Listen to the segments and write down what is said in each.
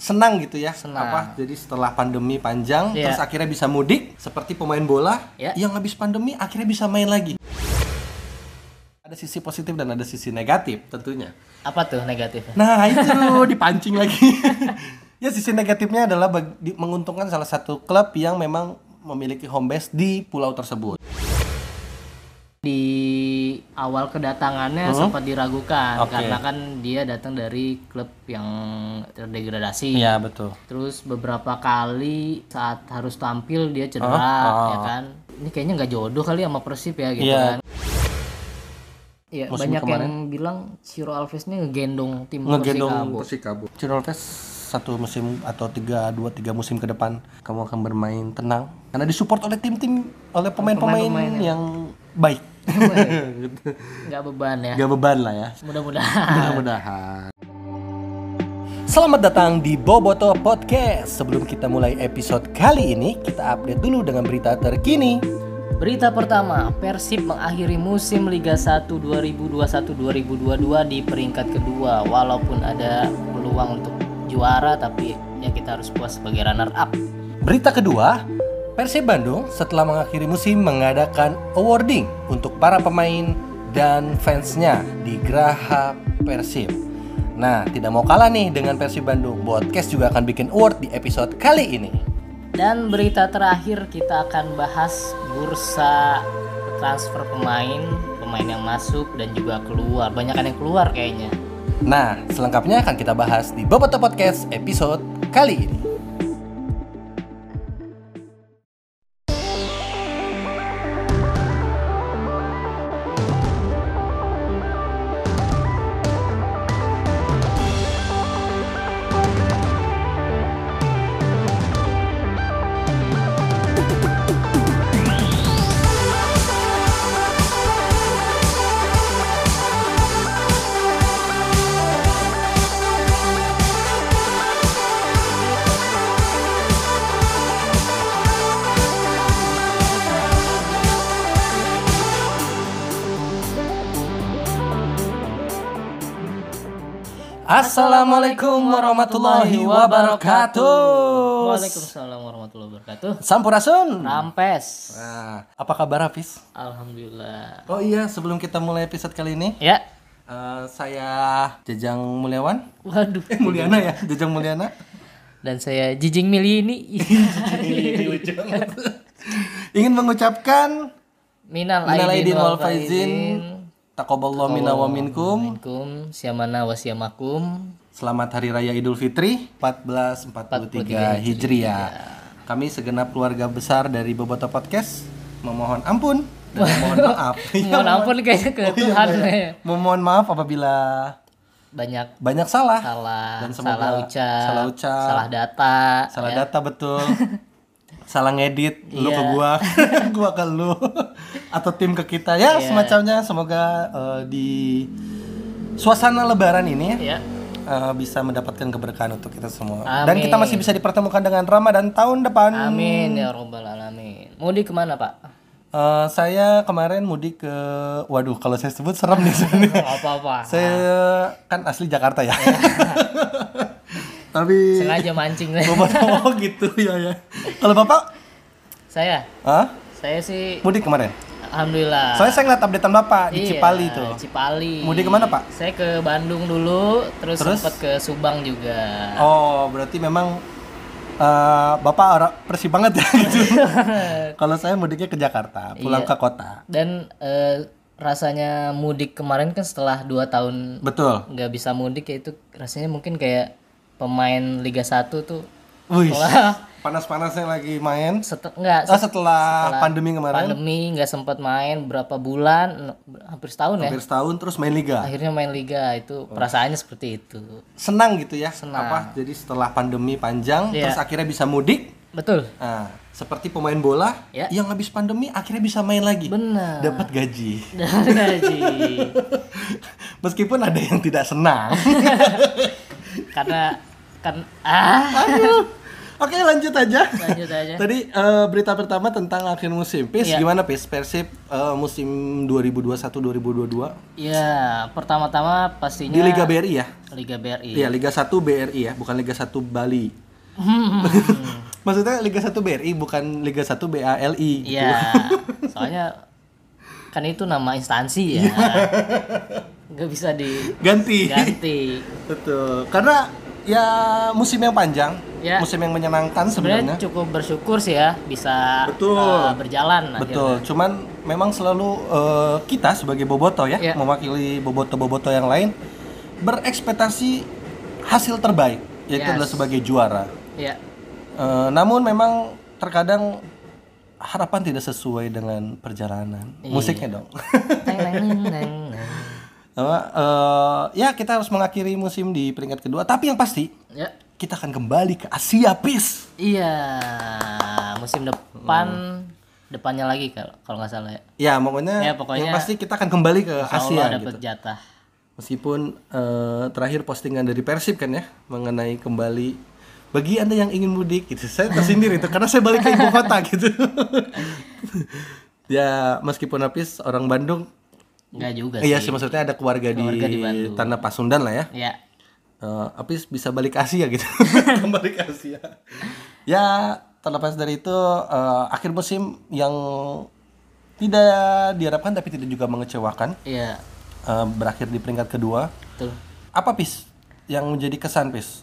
senang gitu ya Senang. apa jadi setelah pandemi panjang Iya. terus akhirnya bisa mudik seperti pemain bola Iya. yang habis pandemi akhirnya bisa main lagi ada sisi positif dan ada sisi negatif tentunya Apa tuh negatifnya? nah itu dipancing lagi ya sisi negatifnya adalah menguntungkan salah satu klub yang memang memiliki home base di pulau tersebut Di awal kedatangannya Hmm? sempat diragukan Oke. karena kan dia datang dari klub yang terdegradasi. Iya betul Terus beberapa kali saat harus tampil dia cedera, Oh, ya kan? Ini kayaknya nggak jodoh kali sama Persib ya gitu Iya. kan? Iya, Musim banyak kemarin. yang bilang Ciro Alves ini ngegendong tim ngegendong Persikabo. Persikabo. Cirolves satu musim atau tiga dua tiga musim ke depan kamu akan bermain tenang karena disupport oleh tim-tim oleh pemain-pemain Pemain-pemain yang baik Nggak beban ya. gak beban lah ya Mudah-mudahan. mudah-mudahan Selamat datang di Boboto Podcast. Sebelum kita mulai episode kali ini, kita update dulu dengan berita terkini. Berita pertama, Persib mengakhiri musim Liga 1 2021-2022 di peringkat kedua walaupun ada peluang untuk juara tapi ya kita harus puas sebagai runner up. Berita kedua, Persib Bandung setelah mengakhiri musim mengadakan awarding untuk para pemain dan fansnya di Graha Persib. Nah, tidak mau kalah nih dengan Persib Bandung. Podcast juga akan bikin award di episode kali ini. Dan berita terakhir kita akan bahas bursa transfer pemain, pemain yang masuk dan juga keluar. Banyak yang keluar kayaknya. Nah, selengkapnya akan kita bahas di Boboto Podcast episode kali ini. Assalamualaikum warahmatullahi wabarakatuh. Waalaikumsalam warahmatullahi wabarakatuh. Sampurasun. Rampes. Nah, apa kabar Hafiz? Alhamdulillah. Oh iya, sebelum kita mulai episode kali ini, Ya. eh, saya Jajang Mulyawan. Waduh. Eh, Mulyana ya, Jajang Mulyana. Dan saya Jijing Mili ini Ingin mengucapkan Minal minal aidin wal faizin. Taqabballahu minna wa minkum. Minkum siamana wa siamakum. Selamat Hari Raya Idul Fitri 1443 Hijriah. Kami segenap keluarga besar dari Boboto Podcast memohon ampun dan memohon maaf. Mohon ampun kayaknya ke Tuhan ya. Memohon maaf apabila Banyak banyak salah. salah, Dan semoga salah ucap, salah ucap, salah data. salah data betul. salah ngedit lu ke Iya. gua, gua ke lu atau tim ke kita ya Iya. semacamnya semoga eh, di suasana lebaran ini Ya. Eh, bisa mendapatkan keberkahan untuk kita semua dan Amin. kita masih bisa dipertemukan dengan Ramadan tahun depan. Amin ya robbal alamin. Mudik ke mana pak? Eh, saya kemarin mudik ke waduh kalau saya sebut serem nih sebenarnya. Apa-apa. saya kan asli Jakarta ya. Tapi Sengaja mancing saya. Bapak gitu ya ya. Kalau Bapak saya, Hah? saya sih Mudik kemarin? Alhamdulillah. Soalnya saya ngeliat updatean Bapak di Iya, Cipali tuh. Cipali. Mudik ke mana Pak? Saya ke Bandung dulu, terus, Terus? sempat ke Subang juga. Oh, berarti memang eh, Bapak orang Persib banget ya gitu. Kalau saya mudiknya ke Jakarta, pulang Iya. ke kota. Dan eh, rasanya mudik kemarin kan setelah 2 tahun Betul. nggak bisa mudik ya itu rasanya mungkin kayak pemain Liga 1 tuh Wih. Panas-panasnya lagi main. setel nggak Ah, setelah, pandemi kemarin, pandemi nggak sempat main berapa bulan hampir setahun ya hampir setahun terus main liga. akhirnya main liga itu perasaannya seperti itu Senang gitu ya. Senang. Apa? Jadi setelah pandemi panjang, Iya. terus akhirnya bisa mudik. betul Nah, seperti pemain bola Ya. yang habis pandemi akhirnya bisa main lagi. benar Dapat gaji. dari gaji Meskipun ada yang tidak senang. karena kan ah Aduh. Oke lanjut aja. Lanjut aja. Tadi eh, berita pertama tentang akhir musim. Pis Iya. gimana Pis Persib eh, musim 2021-2022 Ya, pertama-tama pastinya di Liga BRI ya? Liga BRI. Iya Liga 1 BRI ya, bukan Liga 1 Bali. Maksudnya Liga 1 BRI bukan Liga 1 BALI. Iya. Soalnya kan itu nama instansi ya. Nggak bisa Ganti. diganti. Betul. Karena ya musim yang panjang, Ya. musim yang menyenangkan sebenarnya. Sebenarnya cukup bersyukur sih ya bisa Betul. uh, berjalan Betul, cuman memang selalu eh, kita sebagai boboto ya, Iya. mewakili boboto-boboto yang lain berekspektasi hasil terbaik, yaitu Yes. adalah sebagai juara. Ya. Eh, namun memang terkadang harapan tidak sesuai dengan perjalanan. Iya. Musiknya dong. Apa, eh, ya kita harus mengakhiri musim di peringkat kedua, tapi yang pasti Ya. kita akan kembali ke Asia, Pis. Iya, musim depan depannya lagi kalau kalau nggak salah ya. Ya, pokoknya, Ya, pokoknya yang pasti kita akan kembali ke Asia Allah gitu. dapat jatah. Meskipun eh, terakhir postingan dari Persib kan ya mengenai kembali bagi anda yang ingin mudik gitu saya tersindir itu karena saya balik ke ibu kota gitu ya meskipun Apis orang Bandung Enggak juga iya sih. sih maksudnya ada keluarga, Keluarga di di. Tanah Pasundan lah ya Ya. Eh, Apis bisa balik Asia gitu kembali ke Asia ya terlepas dari itu eh, akhir musim yang tidak diharapkan tapi tidak juga mengecewakan Iya. eh, berakhir di peringkat kedua Betul. apa pis yang menjadi kesan pis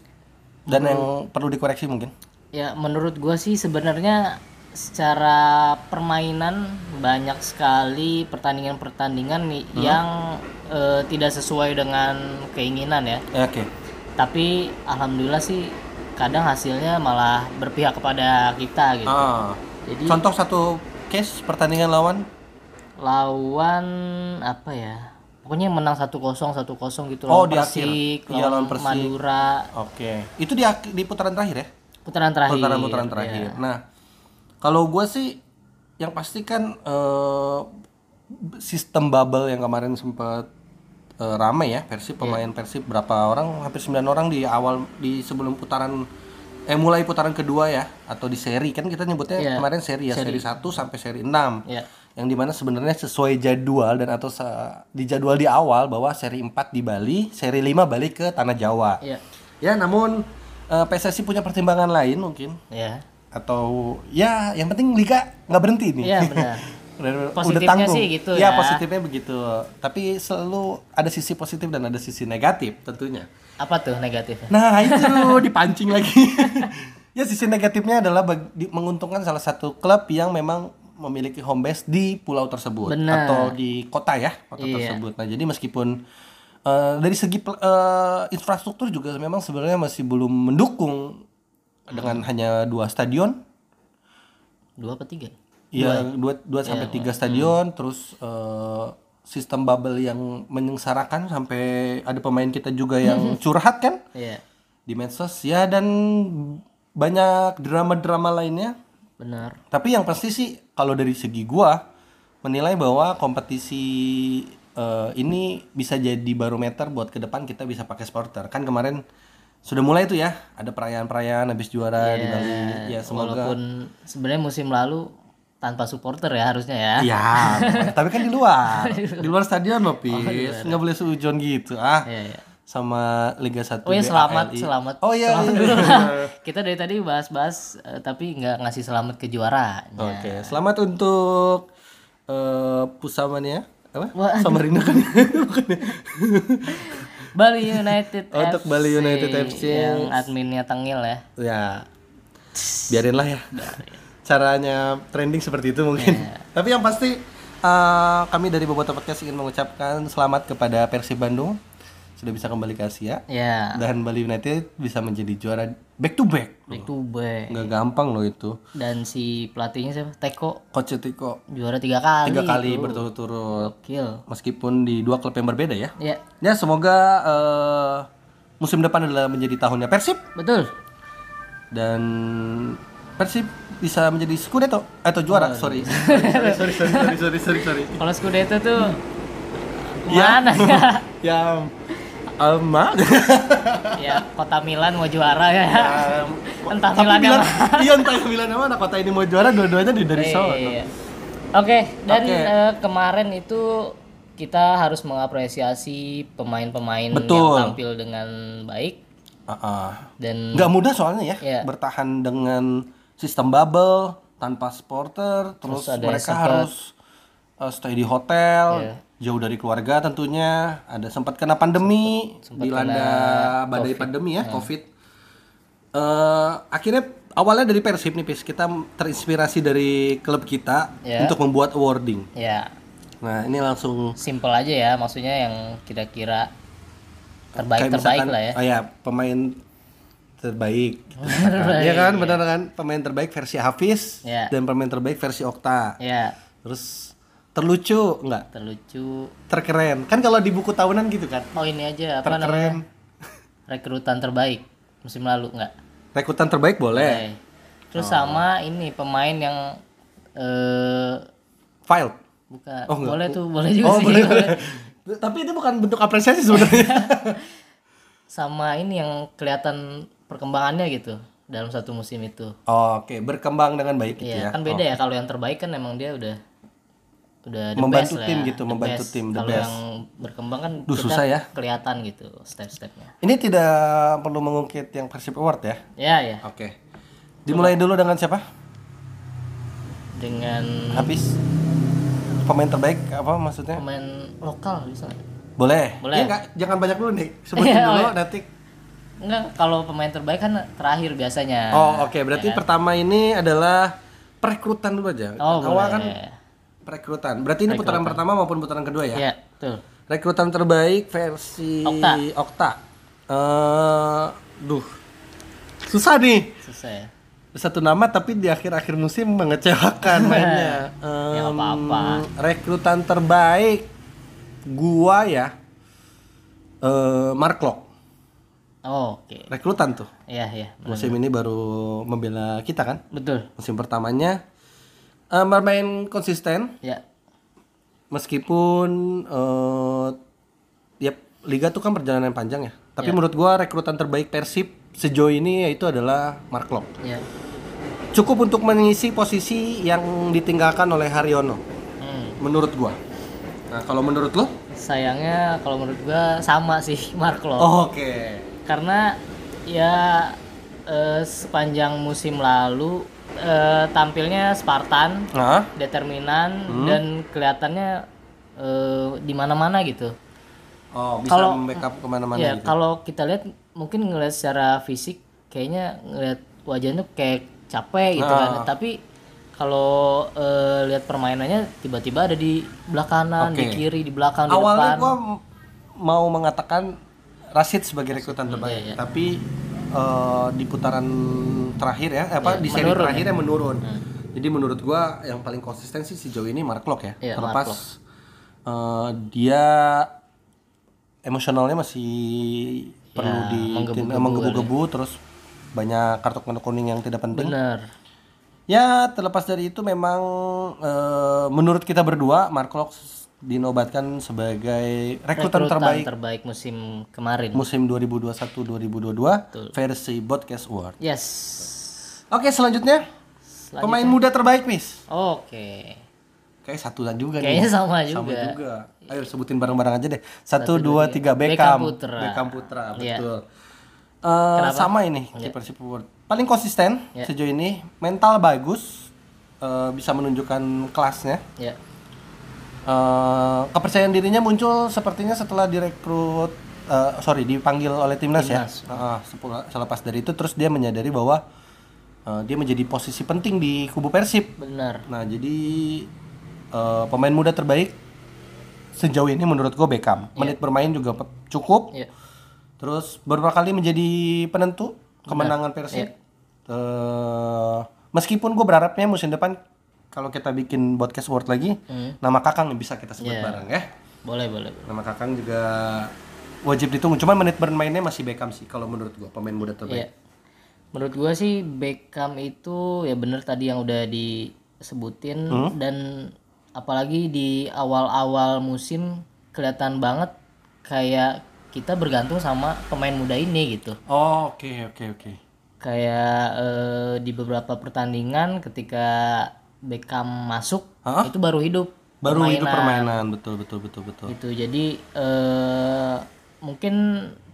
dan yang perlu dikoreksi mungkin Ya menurut gua sih sebenarnya secara permainan banyak sekali pertandingan-pertandingan Hmm. yang eh, tidak sesuai dengan keinginan ya. Oke Tapi alhamdulillah sih kadang hasilnya malah berpihak kepada kita gitu. ah Jadi contoh satu case pertandingan lawan lawan apa ya? Pokoknya menang 1-0 1-0 gitu Oh, lawan di akhir. Persik, Iya, lawan Persik. Madura, oke itu di di putaran terakhir ya putaran terakhir. putaran putaran terakhir Iya. nah kalau gue sih yang pasti kan eh, sistem bubble yang kemarin sempat eh, rame ya Persib pemain Persib berapa orang hampir 9 orang di awal di sebelum putaran eh mulai putaran kedua ya atau di seri kan kita nyebutnya Iya. kemarin seri ya seri 1 sampai seri 6 Ya. yang di mana sebenarnya sesuai jadwal dan atau se- di jadwal di awal bahwa seri 4 di Bali seri 5 balik ke tanah Jawa Iya. ya namun eh, PSSI punya pertimbangan lain mungkin Ya. Atau ya yang penting liga nggak berhenti nih Iya benar. udah, udah Positifnya tanggung. sih gitu ya ya. positifnya begitu tapi selalu ada sisi positif dan ada sisi negatif tentunya Apa tuh negatifnya? nah itu dipancing lagi ya sisi negatifnya adalah menguntungkan salah satu klub yang memang memiliki home base di pulau tersebut Benar. atau di kota ya kota Iya. tersebut nah jadi meskipun eh, dari segi eh, infrastruktur juga memang sebenarnya masih belum mendukung dengan hanya dua stadion Dua apa tiga? Iya, dua, dua sampai tiga stadion, terus eh, sistem bubble yang menyengsarakan sampai ada pemain kita juga yang curhat kan Iya. di medsos ya dan banyak drama-drama lainnya. Benar. Tapi yang pasti sih kalau dari segi gua menilai bahwa kompetisi eh, ini bisa jadi barometer buat ke depan kita bisa pakai supporter. Kan kemarin sudah mulai tuh ya, ada perayaan-perayaan habis juara di Bali. Ya semoga Walaupun sebenarnya musim lalu tanpa supporter ya harusnya ya. Iya, tapi kan di luar. di luar stadion loh, Pis. Nggak boleh seujon gitu. Ah, Iya, iya. sama Liga 1 Oh ya selamat, BALI. selamat. Oh iya. Selamat iya. dulu. Kita dari tadi bahas-bahas eh, tapi nggak ngasih selamat ke juara. Oke, selamat untuk eh Pusamania apa? Waduh. Samarinda kan. Bukan? Bali United Untuk Bali United FC. yang adminnya Tengil ya. ya. Biarinlah ya. Caranya trending seperti itu mungkin. Iya. Tapi yang pasti eh, kami dari Boboto Podcast ingin mengucapkan selamat kepada Persib Bandung sudah bisa kembali ke Asia Ya. dan Bali United bisa menjadi juara back to back. Back to back. Nggak gampang loh itu. Dan si pelatihnya siapa? Teko Coach Tiko juara tiga kali. tiga kali itu. berturut-turut Gokil. meskipun di dua klub yang berbeda ya. Ya, Ya semoga eh, musim depan adalah menjadi tahunnya Persib betul. dan Persib bisa menjadi Scudetto atau juara. sorry. sorry. sorry, sorry, sorry, sorry, sorry, sorry. Kalau Scudetto tuh Ya. mana ya? Ya Ama. ya kota Milan mau juara ya. Entah Tapi Milan Milan, iya entah Milan mana kota ini mau juara dua-duanya di dari Solo. Iya. Oke, dan Oke. eh, kemarin itu kita harus mengapresiasi pemain-pemain yang tampil dengan baik Heeh. dan Nggak mudah soalnya ya Iya. bertahan dengan sistem bubble tanpa supporter terus, ada mereka harus uh, stay di hotel Iya. Jauh dari keluarga tentunya. Ada sempat kena pandemi. Dilanda badai pandemi ya covid. Eh, akhirnya awalnya dari Persib nih Pis. Kita terinspirasi dari klub kita Iya. untuk membuat awarding. Ya nah ini langsung simple aja ya maksudnya yang kira-kira terbaik terbaik misalkan, lah ya. oh ya pemain terbaik. Gitu. Iya kan? benar kan? Pemain terbaik versi Hafiz Iya. dan pemain terbaik versi Okta. Ya, terus terlucu enggak terlucu. terkeren kan kalau di buku tahunan gitu kan Oh ini aja apa namanya? terkeren Rekrutan terbaik musim lalu nggak? rekrutan terbaik boleh Oke. Terus sama ini pemain yang eh file bukan Oh, enggak. boleh tuh boleh juga oh sih boleh, boleh. tapi itu bukan bentuk apresiasi sebenarnya sama ini yang kelihatan perkembangannya gitu dalam satu musim itu. Oh, oke berkembang dengan baik gitu Iya, ya kan beda ya kalau yang terbaik kan emang dia udah udah the Membantu best lah tim ya, gitu, the membantu best. tim, the Kalau best. yang berkembang kan Duh, susah ya. kelihatan gitu step-stepnya. ini tidak perlu mengungkit yang Persib Award ya Ya ya, oke dimulai dulu dengan siapa dengan habis pemain terbaik apa maksudnya pemain lokal bisa boleh Boleh. Iya nggak? jangan banyak dulu nih sebutin Iya, dulu nanti Enggak, kalau pemain terbaik kan terakhir biasanya. oh oke berarti pertama ini adalah perekrutan dulu aja Oh, awal boleh. kan perekrutan berarti ini putaran pertama maupun putaran kedua ya Iya, betul. rekrutan terbaik versi Okta. Okta Eh, duh susah nih Susah ya. satu nama tapi di akhir-akhir musim mengecewakan mainnya. Ya, nggak Em, apa-apa. Rekrutan terbaik gua ya eh Mark Lok. Oh, Oke. Rekrutan tuh. Iya, iya. Musim ini baru membela kita kan. Betul. Musim pertamanya eh, bermain konsisten Ya. meskipun eh ya liga tuh kan perjalanan panjang ya. Tapi menurut gua rekrutan terbaik Persib sejauh ini yaitu adalah Mark Lok. Ya. cukup untuk mengisi posisi yang ditinggalkan oleh Haryono Hmm. menurut gua nah kalau menurut lo Sayangnya kalau menurut gua sama sih Mark Lok. oke Karena ya eh, sepanjang musim lalu eh, tampilnya Spartan, nah determinan Hmm. dan kelihatannya eh, di mana-mana gitu. oh bisa Kalau- backup ke mana-mana ya gitu kalau kita lihat mungkin ngelihat secara fisik kayaknya ngelihat wajahnya kayak capek gitu kan. Ah. Tapi kalau eh, lihat permainannya tiba-tiba ada di belah kanan, di kiri, di belakang, di awalnya depan. gua m- mau mengatakan Rashid sebagai rekrutan terbaik iya, iya. tapi eh, di putaran terakhir ya apa Iya, di seri menurun terakhirnya menurun. Jadi menurut gua yang paling konsisten sih sejauh ini Mark Lok ya Iya, terlepas Mark eh, dia emosionalnya masih perlu Ya, di menggebu-gebu eh, menggebu-gebu terus banyak kartu kuning yang tidak penting. Bener. Ya, terlepas dari itu memang eh, menurut kita berdua Mark Locke dinobatkan sebagai rekrutan, Rekrutan terbaik terbaik musim kemarin. musim 2021-2022 versi Podcast Award. Yes. Oke, selanjutnya pemain muda terbaik, Miss. Oke. Kayak satuan juga Kayaknya nih. sama Sama juga. juga. Ayo sebutin bareng-bareng aja deh. Satu, dua, tiga, Beckham Beckham. Putra. Beckham Putra, Iya. betul. Eh, sama ini kiper Persib Award. Paling konsisten Iya. sejauh ini, mental bagus, eh, bisa menunjukkan kelasnya. Ya. Eh, kepercayaan dirinya muncul sepertinya setelah direkrut eh, sorry dipanggil oleh timnas, Timnas. ya Ah, sepul- selepas dari itu terus dia menyadari bahwa eh, dia menjadi posisi penting di kubu persib. Benar. nah jadi eh, pemain muda terbaik sejauh ini menurut gue Beckham. Menit bermain juga cukup. Ya. terus beberapa kali menjadi penentu kemenangan persib. Eh, meskipun gue berharapnya musim depan kalau kita bikin podcast award lagi nama kakang bisa kita sebut Iya. bareng ya Boleh, boleh, nama kakang juga wajib ditunggu cuman menit bermainnya masih Beckham sih kalau menurut gue pemain muda terbaik Iya. Menurut gua sih Beckham itu ya bener tadi yang udah disebutin Hmm? dan apalagi di awal-awal musim kelihatan banget kayak kita bergantung sama pemain muda ini gitu Oh, oke oke oke. kayak eh, di beberapa pertandingan ketika Beckham masuk Hah? itu baru hidup Baru permainan. itu permainan, betul betul betul betul. gitu jadi eh, mungkin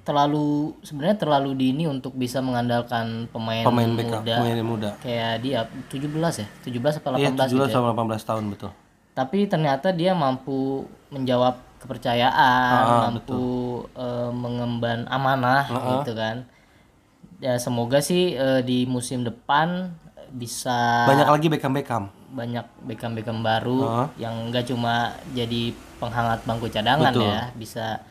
terlalu sebenarnya terlalu dini untuk bisa mengandalkan pemain, Pemain muda pemain muda. kayak dia 17 ya 17 atau 18 Iya, gitu 17 ya. sama 18 tahun betul. tapi ternyata dia mampu menjawab kepercayaan Ah, mampu eh, mengemban amanah gitu kan ya semoga sih eh, di musim depan bisa Banyak lagi Beckham Beckham. banyak Beckham Beckham baru Ah. yang enggak cuma jadi penghangat bangku cadangan Betul. ya bisa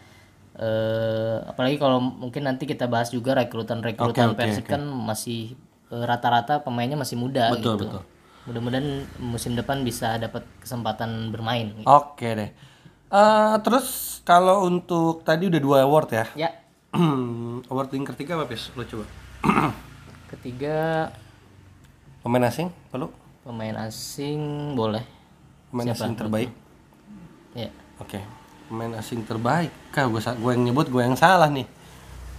eh, apalagi kalau mungkin nanti kita bahas juga rekrutan rekrutan oke, Persib kan masih eh, rata-rata pemainnya masih muda Betul, gitu betul. mudah-mudahan musim depan bisa dapat kesempatan bermain Oke deh. Eh, terus kalau untuk tadi udah dua award ya. ya award yang ketiga apa, Pis? Lo coba. ketiga Pemain asing, perlu? pemain asing boleh Pemain asing terbaik. ya Oke. Pemain asing terbaik. Kah gue gue yang nyebut gue yang salah nih.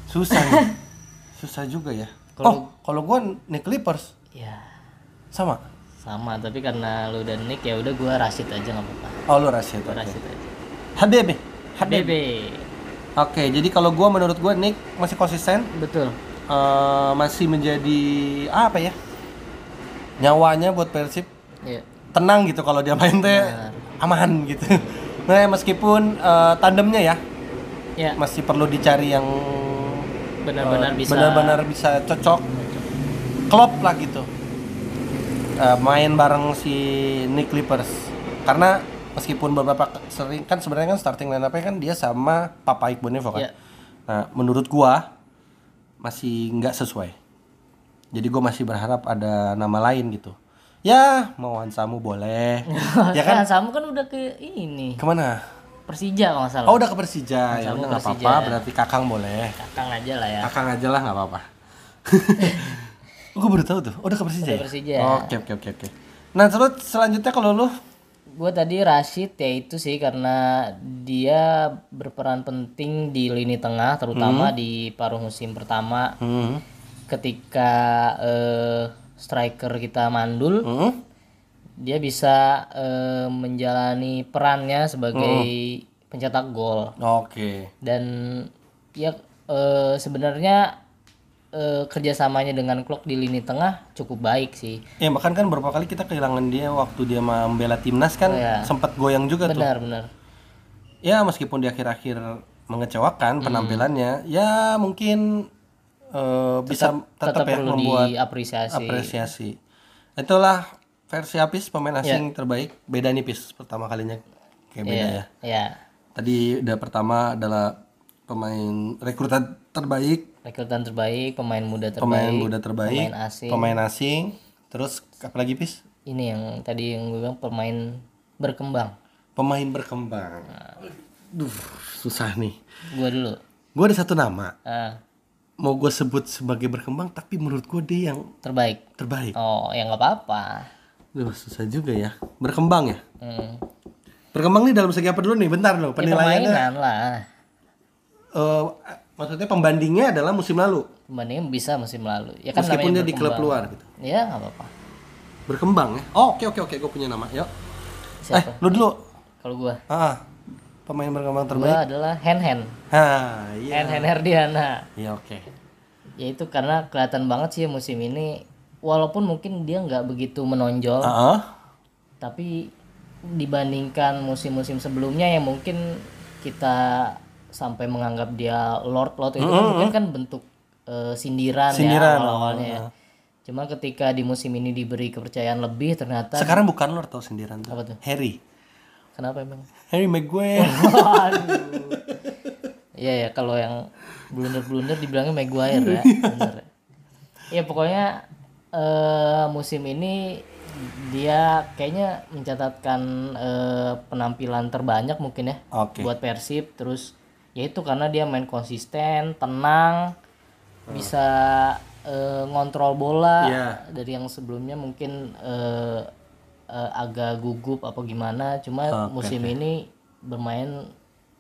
Susah nih. Susah juga ya. oh, kalau gue Nick Clippers ya sama. sama tapi karena lu dan Nick ya udah gua Rashid aja nggak apa-apa Oh, lu Rashid. Gua Oke. Rashid aja nih? HBB Oke, jadi kalau gue menurut gue Nick masih konsisten, betul eh, masih menjadi apa ya? Nyawanya buat Persib ya tenang gitu kalau dia main teh aman gitu. Nah, meskipun eh, tandemnya ya ya masih perlu dicari yang benar-benar eh, bisa benar-benar bisa cocok klop lah gitu. Eh, main bareng si Nick Clippers. Karena meskipun beberapa sering kan sebenarnya kan starting line up kan dia sama Papa Iqbal kan. Iya. Nah, menurut gua masih nggak sesuai. Jadi gua masih berharap ada nama lain gitu. Ya, mau Hansamu boleh. ya kan? kan Samu kan udah ke ini Ke mana? Persija kalau nggak salah Oh, udah ke Persija. Ya Hansamu udah nggak apa-apa, berarti Kakang boleh. Kakang aja lah ya Kakang aja lah nggak apa-apa. gue baru tahu tuh. Oh, udah ke Persija. Udah ya? Persija. Oke, oke, oke, oke. Nah, terus selanjutnya kalau lu gue tadi Rashid ya itu sih karena dia berperan penting di lini tengah terutama di paruh musim pertama hmm. Ketika eh, striker kita mandul Hmm? dia bisa eh, menjalani perannya sebagai pencetak gol Oke. dan ya eh, sebenarnya eh, kerjasamanya dengan Klok di lini tengah cukup baik sih Ya, bahkan kan beberapa kali kita kehilangan dia waktu dia membela timnas kan Iya. sempat goyang juga tuh. benar benar Ya, meskipun di akhir-akhir mengecewakan Hmm. penampilannya, ya mungkin eh, bisa tetap, tetap ya perlu membuat diapresiasi apresiasi. Itulah versi Apis pemain asing terbaik. Beda nih Pis pertama kalinya kayak beda ya. ya Tadi udah pertama adalah pemain rekrutan terbaik, rekrutan terbaik pemain muda terbaik pemain muda terbaik, pemain asing pemain asing. Terus apa lagi Pis? ini yang tadi yang gue bilang pemain berkembang Pemain berkembang. Duh, susah nih. gue dulu Gue ada satu nama. Ah, Mau gue sebut sebagai berkembang, tapi menurut gue dia yang terbaik terbaik. oh ya nggak apa-apa Duh, susah juga ya. Berkembang ya. hmm. Berkembang nih dalam segi apa dulu nih? Bentar loh. ya, Penilaiannya. permainan lah eh, maksudnya pembandingnya adalah musim lalu. pembandingnya bisa musim lalu ya kan Meskipun dia di klub luar gitu. ya nggak apa-apa Berkembang ya. Oh, oke oke oke. Gue punya nama. Yuk. siapa Eh, lu dulu. kalau gue Ah, pemain berkembang terbaik. adalah Hen Hen Ah, iya. Hen Hen Herdiana Iya, oke. ya itu karena kelihatan banget sih musim ini walaupun mungkin dia nggak begitu menonjol ah. tapi dibandingkan musim-musim sebelumnya yang mungkin kita sampai menganggap dia lord lord itu kan mungkin kan bentuk eh, sindiran, Sindiran, ya awal-awalnya ya. Cuma ketika di musim ini diberi kepercayaan lebih ternyata Sekarang bukan Lord tau sindiran tuh. Apa tuh? Harry. Kenapa emang? Harry Maguire. Iya ya kalau yang blunder-blunder dibilangnya Maguire ya. Bener. Ya pokoknya eh, musim ini dia kayaknya mencatatkan eh, penampilan terbanyak mungkin ya Oke. buat Persib terus ya itu karena dia main konsisten, tenang, bisa eh, ngontrol bola Iya. dari yang sebelumnya mungkin eh, eh, agak gugup apa gimana cuma musim ini bermain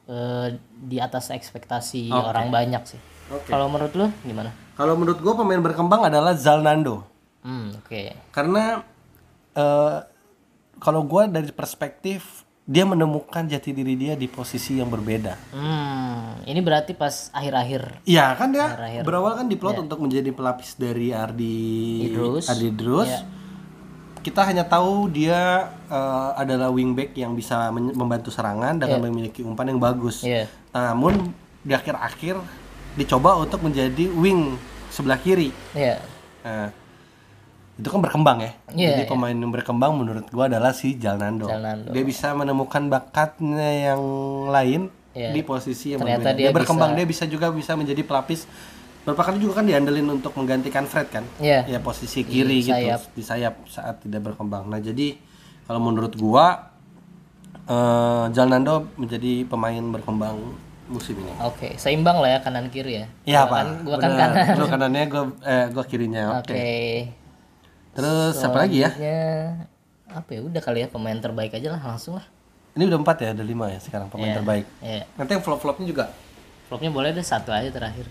eh, di atas ekspektasi orang banyak sih. Oke. Kalau menurut lu gimana? Kalau menurut gue pemain berkembang adalah Zalnando. Hmm, oke. Karena eh, kalau gue dari perspektif dia menemukan jati diri dia di posisi yang berbeda. Hmm, ini berarti pas akhir-akhir. Iya kan dia Akhir-akhir. berawal kan diplot untuk menjadi pelapis dari Ardi Idrus. Ardi Idrus. Iya. Kita hanya tahu dia eh, adalah wingback yang bisa membantu serangan dengan memiliki umpan yang bagus. Iya. Namun di akhir-akhir dicoba untuk menjadi wing sebelah kiri. Iya. Nah, itu kan berkembang ya. Iya, Jadi pemain yang berkembang menurut gua adalah si Jalnando. Jalnando. Dia bisa menemukan bakatnya yang lain Iya. di posisi yang Ternyata berbeda. dia Dia, berkembang, dia bisa juga bisa menjadi pelapis. Beberapa kali juga kan diandelin untuk menggantikan Fred kan? Iya. Ya posisi kiri gitu sayap. di sayap saat tidak berkembang. Nah, jadi kalau menurut gua eh Jalnando menjadi pemain berkembang musim ini. Oke, seimbang lah ya kanan kiri ya. Iya, Gua Pak. kan, gua kan kanan. Lu kanannya gua eh gua kirinya. Oke. Oke. Terus apa lagi ya? Apa ya? Udah kali ya pemain terbaik aja lah langsung lah. Ini udah empat ya, udah lima ya sekarang pemain Iya. terbaik. Iya. Nanti yang flop-flopnya juga. Flopnya boleh deh satu aja terakhir.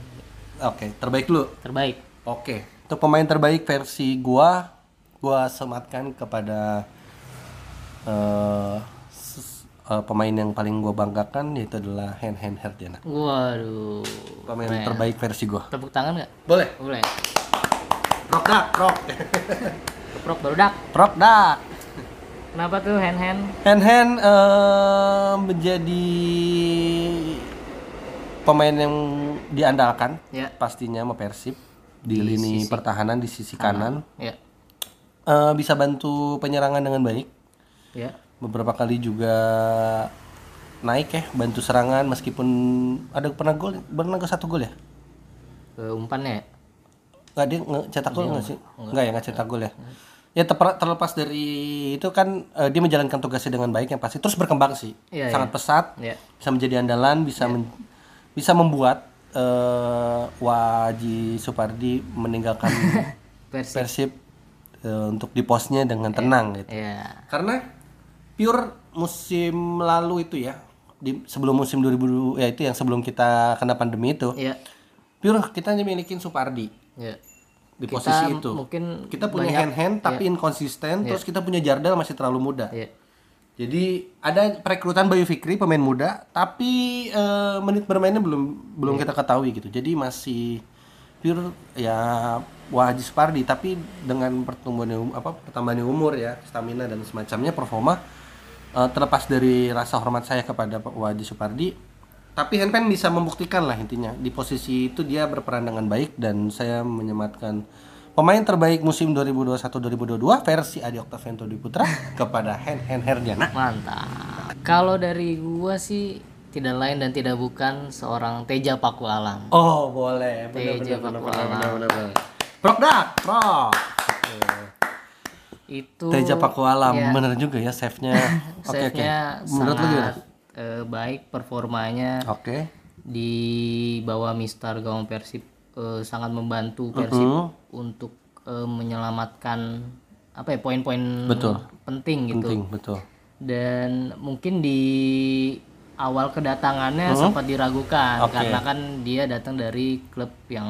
Oke, terbaik dulu. Terbaik. Oke, untuk pemain terbaik versi gua, gua sematkan kepada ses- eh, pemain yang paling gua banggakan yaitu adalah Hen Hen Herdiana. Waduh. Pemain terbaik versi gua. Tepuk tangan nggak? Boleh. Boleh. Prok dak, prok. Prok baru dak. prok dak. Kenapa tuh hand hand? Hen Hen eh, menjadi pemain yang diandalkan Ya. pastinya sama Persib di, lini pertahanan di sisi kanan. Ya. Eh, bisa bantu penyerangan dengan baik. Ya. Beberapa kali juga naik ya, bantu serangan meskipun ada pernah gol, pernah ke satu gol ya? Ke umpannya ya? Nggak dia nge- cetak gol nggak sih? Nggak ya nggak cetak gol ya. Ya terlepas dari itu kan eh, dia menjalankan tugasnya dengan baik yang pasti terus berkembang sih, Iya, sangat pesat, Ya. bisa menjadi andalan, bisa men- bisa membuat eh, Waji Supardi meninggalkan Versi. Persib eh, untuk di posnya dengan tenang gitu. Ya. Karena pure musim lalu itu ya, di sebelum musim 2000 ya itu yang sebelum kita kena pandemi itu, Ya. pure kita hanya milikin Supardi Ya. di Kita posisi itu. mungkin Kita punya banyak- hand hand tapi inkonsisten, terus kita punya Jardel masih terlalu muda. Ya. Jadi ada perekrutan Bayu Fikri pemain muda, tapi eh, menit bermainnya belum belum kita ketahui gitu. Jadi masih pure ya Waji Supardi, tapi dengan pertumbuhan um- apa pertambahan umur ya, stamina dan semacamnya performa eh, terlepas dari rasa hormat saya kepada Pak Waji Supardi, tapi Henpen bisa membuktikan lah intinya di posisi itu dia berperan dengan baik dan saya menyematkan pemain terbaik musim 2021-2022 versi Adi Oktavianto Dwi Putra kepada Hen Hen Herdiana. Mantap. Kalau dari gua sih tidak lain dan tidak bukan seorang Teja Paku Alam. Oh boleh, benar Teja benar benar Paku benar Alam. benar benar. benar. Prok dak, prok. Itu Teja Paku Alam, ya, bener juga ya save-nya. Oke oke. save-nya Menurut lu gimana? eh, baik performanya Oke. di bawah Mister Gawang Persib eh, sangat membantu Persib Mhm. untuk eh, menyelamatkan apa ya poin-poin penting gitu. Penting, betul. Dan mungkin di awal kedatangannya sempat diragukan Oke. karena kan dia datang dari klub yang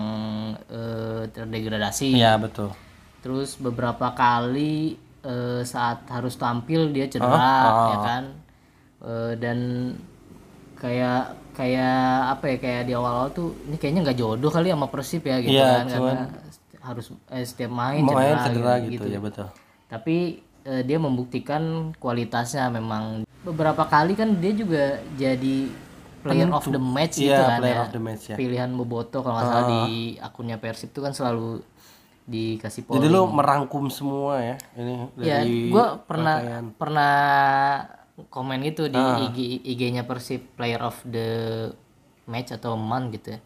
eh, terdegradasi. Iya, betul. Terus beberapa kali eh, saat harus tampil dia cedera Ah, ya kan. Eh, dan kayak kayak apa ya kayak di awal-awal tuh ini kayaknya nggak jodoh kali sama Persib ya gitu Iya, kan karena harus eh, setiap main Main cedera, cedera gitu, gitu, ya betul. Tapi eh, dia membuktikan kualitasnya memang beberapa kali kan dia juga jadi player of the match gitu Iya, kan player ya. of the match ya. Pilihan Boboto kalau nggak salah di akunnya Persib itu kan selalu dikasih Jadi polling. lu merangkum semua ya ini Ya, dari gue pernah rangkaian. pernah komen gitu di Ah. IG IG-nya Persib player of the match atau month gitu ya.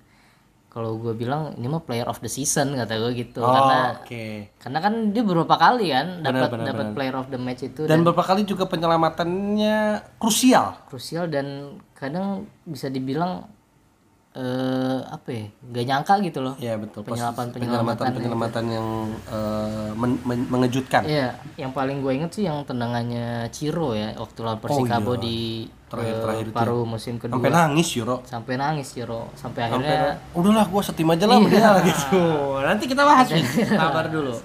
Kalau gue bilang ini mah player of the season kata gue gitu Oh, karena oke. karena kan dia beberapa kali kan dapat dapat player of the match itu Dan beberapa kali juga penyelamatannya krusial. krusial dan kadang bisa dibilang eh apa ya nggak nyangka gitu loh Iya betul. Penyelapan- penyelamatan penyelamatan yang eh, men- men- mengejutkan. Iya, yang paling gue inget sih yang tendangannya Ciro ya waktu lawan Persikabo di terakhir-terakhir ke itu. paruh musim kedua Sampai nangis Yuro. sampai nangis Jero sampai akhirnya Udahlah gua setim aja lah dia gitu. Nanti kita bahas nih. Kabar dulu.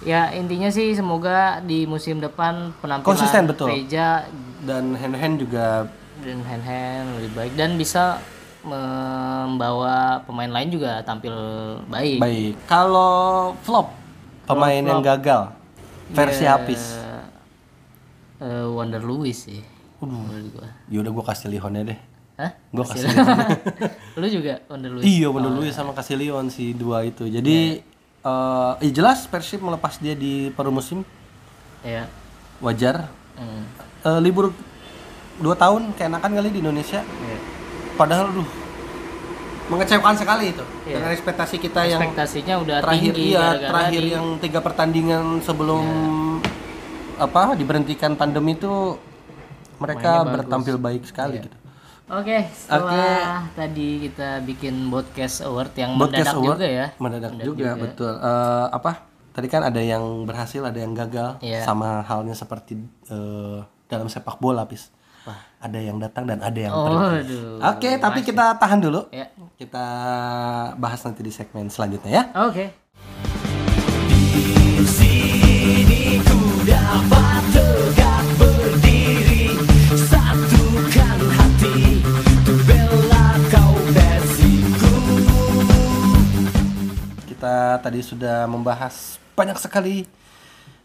ya intinya sih semoga di musim depan penampilan Konsisten, betul. Reja Dan hand-hand juga dan hand hand lebih baik dan bisa membawa pemain lain juga tampil baik. baik. Kalau flop pemain yang gagal versi Ya, habis. eh, Wonder Lewis sih. Gua. Ya udah gua kasih Lihonnya deh. Hah? Gua kasih Lu juga Wonder Lewis. Iya bener Luis sama kasih Leon si dua itu. Jadi eh ya jelas Persib melepas dia di paruh musim Ya. wajar. Hmm. Eh, libur dua tahun keenakan kali di Indonesia. Ya. Padahal duh mengecewakan sekali itu Iya. dengan ekspektasi kita yang Ekspektasinya udah terakhir tinggi iya terakhir di- yang tiga pertandingan sebelum apa diberhentikan pandemi itu mereka bertampil baik sekali gitu. Oke, setelah tadi kita bikin podcast award yang Podcast mendadak award juga ya. mendadak juga, betul. Eh, apa? Tadi kan ada yang berhasil, ada yang gagal. Iya. Sama halnya seperti eh, dalam sepak bola, pis. Ada yang datang dan ada yang Oh, pergi. Oke, tapi kita tahan dulu. Ya. Kita bahas nanti di segmen selanjutnya ya. Oke. Kita tadi sudah membahas banyak sekali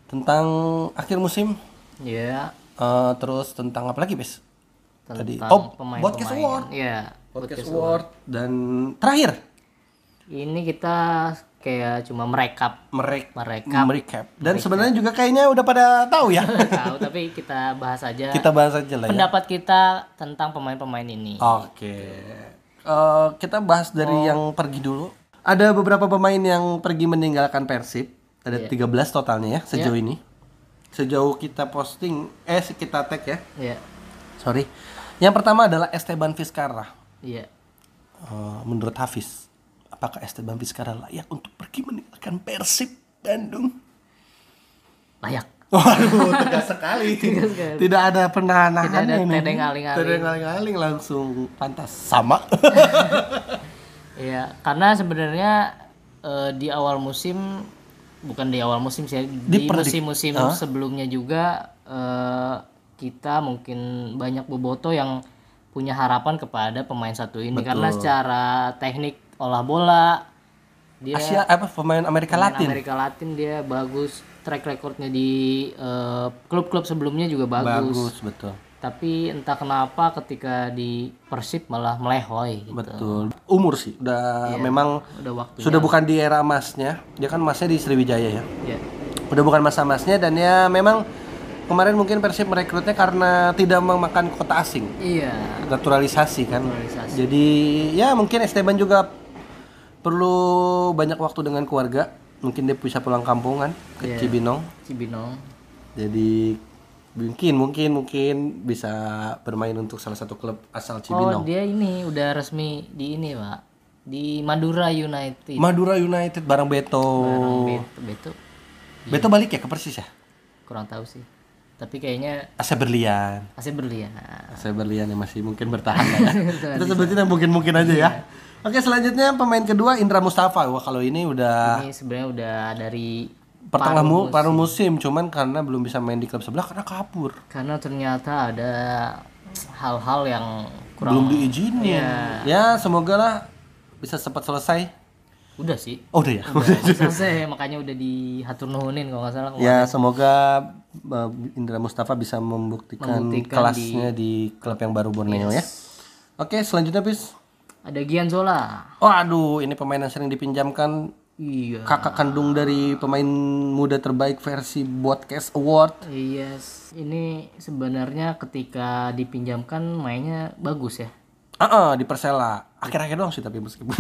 tentang akhir musim, Ya. Eh, terus tentang apa lagi, bis? Tadi Tentang oh, pemain-pemain. podcast award, Iya. podcast award dan terakhir Ini kita kayak cuma merekap merek merekap merecap. Dan sebenarnya juga kayaknya udah pada tahu ya. tahu tapi kita bahas aja Kita bahas aja lah ya. pendapat kita tentang pemain-pemain ini. Oke. Eh, kita bahas dari Oh. yang pergi dulu. Ada beberapa pemain yang pergi meninggalkan Persib. Ada Iya. 13 totalnya ya sejauh ini. Sejauh kita posting eh kita tag ya. Iya. Sorry. Yang pertama adalah Esteban Vizcarra. Iya. Eh, menurut Hafiz, apakah Esteban Vizcarra layak untuk pergi meninggalkan Persib Bandung? Layak. Waduh, tegas sekali. Tidak ada penahanan Tidak ada tedeng aling-aling. Tedeng aling-aling langsung pantas sama. Iya, karena sebenarnya eh, di awal musim bukan di awal musim sih, di musim-musim sebelumnya juga eh, kita mungkin banyak boboto yang punya harapan kepada pemain satu ini karena secara teknik olah bola dia Asia apa pemain Amerika pemain Latin? Amerika Latin dia bagus, track recordnya di eh, klub-klub sebelumnya juga bagus. Bagus, betul. Tapi entah kenapa ketika di Persib malah melehoi gitu. Betul. Umur sih udah memang Udah waktunya. sudah bukan di era emasnya. Dia kan emasnya di Sriwijaya ya. Ya. Udah bukan masa emasnya dan ya memang kemarin mungkin Persib merekrutnya karena tidak memakan kota asing. Iya. Naturalisasi kan. Naturalisasi. Jadi ya mungkin Esteban juga perlu banyak waktu dengan keluarga. Mungkin dia bisa pulang kampung kan ke Iya. Cibinong. Cibinong. Jadi mungkin mungkin mungkin bisa bermain untuk salah satu klub asal Oh, Cibinong. dia ini udah resmi di ini, Pak. Di Madura United. Madura United bareng Beto. Beto, Beto. Beto balik ya ke Persis ya? Kurang tahu sih. Tapi kayaknya AC Berlian. masih berlian. AC Berlian yang masih mungkin bertahan lah ya. Kita sebutin yang mungkin-mungkin aja ya. Oke, selanjutnya pemain kedua Indra Mustafa. Wah, kalau ini udah Ini sebenarnya udah dari pertengah mu, paruh musim, cuman karena belum bisa main di klub sebelah karena kabur. karena ternyata ada hal-hal yang kurang Belum diizinin. Iya. Ya, semoga lah bisa cepat selesai. Udah sih. Oh, udah ya. Udah selesai makanya udah dihatur nuhunin kalau nggak salah. ya, semoga uh, Indra Mustafa bisa membuktikan, Membuktikan kelasnya di... klub yang baru Borneo ya. Oke, selanjutnya bis. Ada Gianzola. Oh, aduh, ini pemain yang sering dipinjamkan Iya. kakak kandung dari pemain muda terbaik versi Podcast Award. Yes. Ini sebenarnya ketika dipinjamkan mainnya bagus ya. Ah, ah, di Persela. Akhir-akhir doang sih tapi meskipun.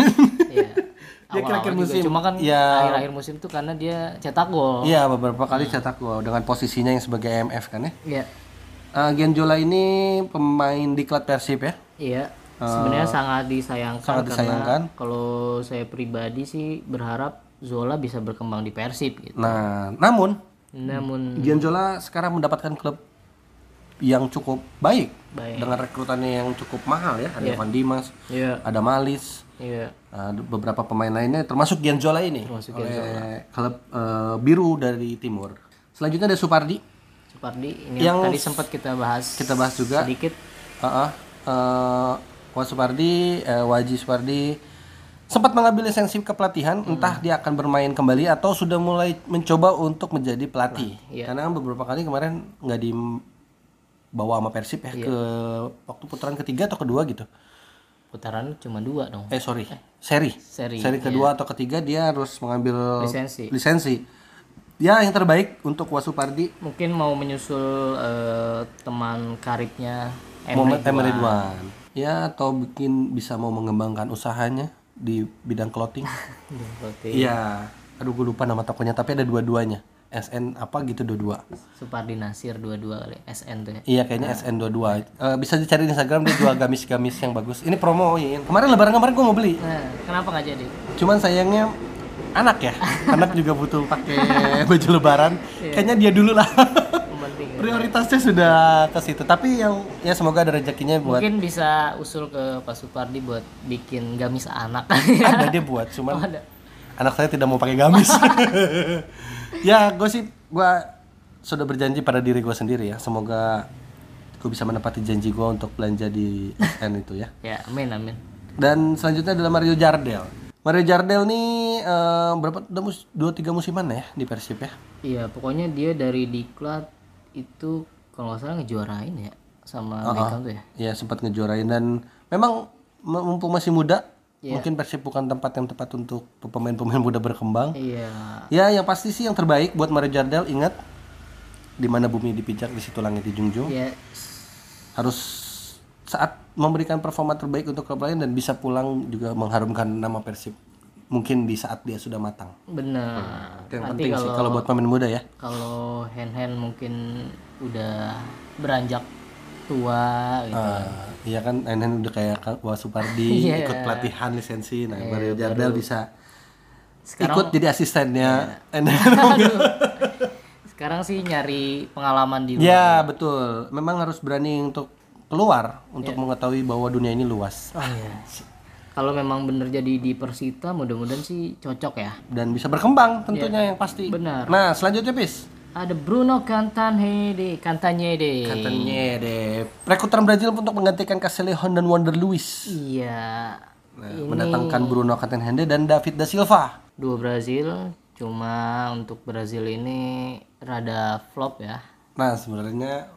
Iya. Dia Awal-awal akhir-akhir juga. musim. Cuma kan Ya. akhir-akhir musim tuh karena dia cetak gol. Iya, beberapa kali cetak gol dengan posisinya yang sebagai MF kan ya. Iya. Uh, Genjola ini pemain di klub Persib ya. Iya. Sebenarnya sangat disayangkan sangat disayangkan. kalau saya pribadi sih berharap Zola bisa berkembang di Persib gitu. Nah, namun Namun Gianzola sekarang mendapatkan klub yang cukup baik, Baik. dengan rekrutannya yang cukup mahal ya. Ada Iya. Evan Dimas, Iya. ada Malis, Iya. ada beberapa pemain lainnya termasuk Gianzola ini Termasuk oleh klub eh, biru dari timur. Selanjutnya ada Supardi. Supardi ini Yang tadi sempat kita bahas Kita bahas juga. sedikit. Heeh. Eh, Wah Supardi, eh, Waji Supardi sempat mengambil lisensi kepelatihan, Hmm. entah dia akan bermain kembali atau sudah mulai mencoba untuk menjadi pelatih. iya. Karena beberapa kali kemarin nggak dibawa sama Persib ya Iya. ke waktu putaran ketiga atau kedua gitu. Putaran cuma dua dong. Eh sorry, seri. Seri. Seri kedua atau ketiga dia harus mengambil Lisensi. lisensi. Ya yang terbaik untuk Wasupardi Mungkin mau menyusul eh, teman karibnya Emre Ridwan. Ya atau bikin bisa mau mengembangkan usahanya di bidang clothing. Iya. Aduh gue lupa nama tokonya tapi ada dua-duanya. SN apa gitu dua-dua. Supardi Nasir dua-dua kali SN tuh ya. Iya kayaknya SN dua-dua. Eh, bisa dicari di Instagram dia jual gamis-gamis yang bagus. Ini promoin. Kemarin lebaran kemarin gue mau beli. Nah, kenapa nggak jadi? Cuman sayangnya anak ya. anak juga butuh pakai baju lebaran. Kayaknya dia dulu lah. Penting Prioritasnya sudah ke situ. Tapi yang ya semoga ada rezekinya buat mungkin bisa usul ke Pak Supardi buat bikin gamis anak. ada dia buat cuman ada. anak saya tidak mau pakai gamis. ya, gue sih gue sudah berjanji pada diri gue sendiri ya. Semoga gue bisa menepati janji gue untuk belanja di SN itu ya. Ya, amin amin. Dan selanjutnya adalah Mario Jardel. Mario Jardel nih eh, berapa udah mus, dua tiga musiman ya di Persib ya. Iya, pokoknya dia dari diklat itu kalau nggak salah ngejuarain ya sama Beckham tuh ya. Ya sempat ngejuarain dan memang mumpung masih muda, mungkin Persib bukan tempat yang tepat untuk pemain-pemain muda berkembang. Iya. Ya, yang pasti sih yang terbaik buat Mario Jardel ingat di mana bumi dipijak di situ langit dijunjung. Ya, Harus saat memberikan performa terbaik untuk klub lain dan bisa pulang juga mengharumkan nama Persib. Mungkin di saat dia sudah matang. benar. Itu yang Nanti penting sih kalau kalau buat pemain muda ya. kalau hand hand mungkin udah beranjak tua gitu. Ah, iya kan Enen udah kayak Kang Wah Supardi Iya. ikut pelatihan lisensi. Nah, Mario Jardel bisa Sekarang ikut jadi asistennya Enen. sekarang sih nyari pengalaman di luar. ya, betul. Memang harus berani untuk keluar untuk mengetahui bahwa dunia ini luas Oh iya. Kalau memang bener jadi di Persita, mudah-mudahan sih cocok ya. dan bisa berkembang tentunya yang pasti. Benar. Nah, selanjutnya Pis. Ada Bruno Cantanhede, Cantanhede. Katanya deh rekrutan Brazil untuk menggantikan Castellon dan Wander Luis. Iya. Nah, mendatangkan Bruno Catenhende dan David da Silva. Dua Brazil, cuma untuk Brazil ini rada flop ya. Nah, sebenarnya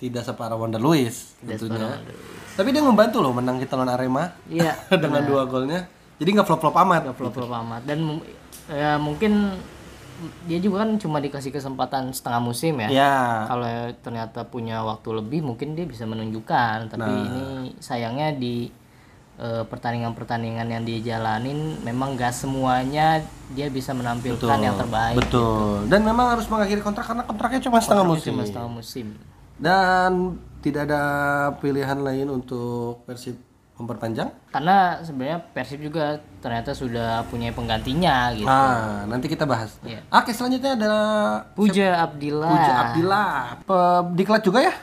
tidak separah Wander Luis tentunya. Tapi dia membantu loh menang kita lawan Arema Iya, dengan dua golnya. Jadi nggak flop-flop amat. flop-flop amat. Dan ya mungkin dia juga kan cuma dikasih kesempatan setengah musim ya. Ya, Kalau ternyata punya waktu lebih mungkin dia bisa menunjukkan, tapi Nah. ini sayangnya di eh, pertandingan-pertandingan yang dia jalanin memang gak semuanya dia bisa menampilkan yang terbaik. betul. Dan memang harus mengakhiri kontrak karena kontraknya cuma setengah musim. Cuma setengah musim. Dan tidak ada pilihan lain untuk Persib memperpanjang. Karena sebenarnya Persib juga ternyata sudah punya penggantinya gitu. Nah, nanti kita bahas. Iya. Oke, selanjutnya adalah Puja Abdillah. Puja Abdillah. Diklat juga ya?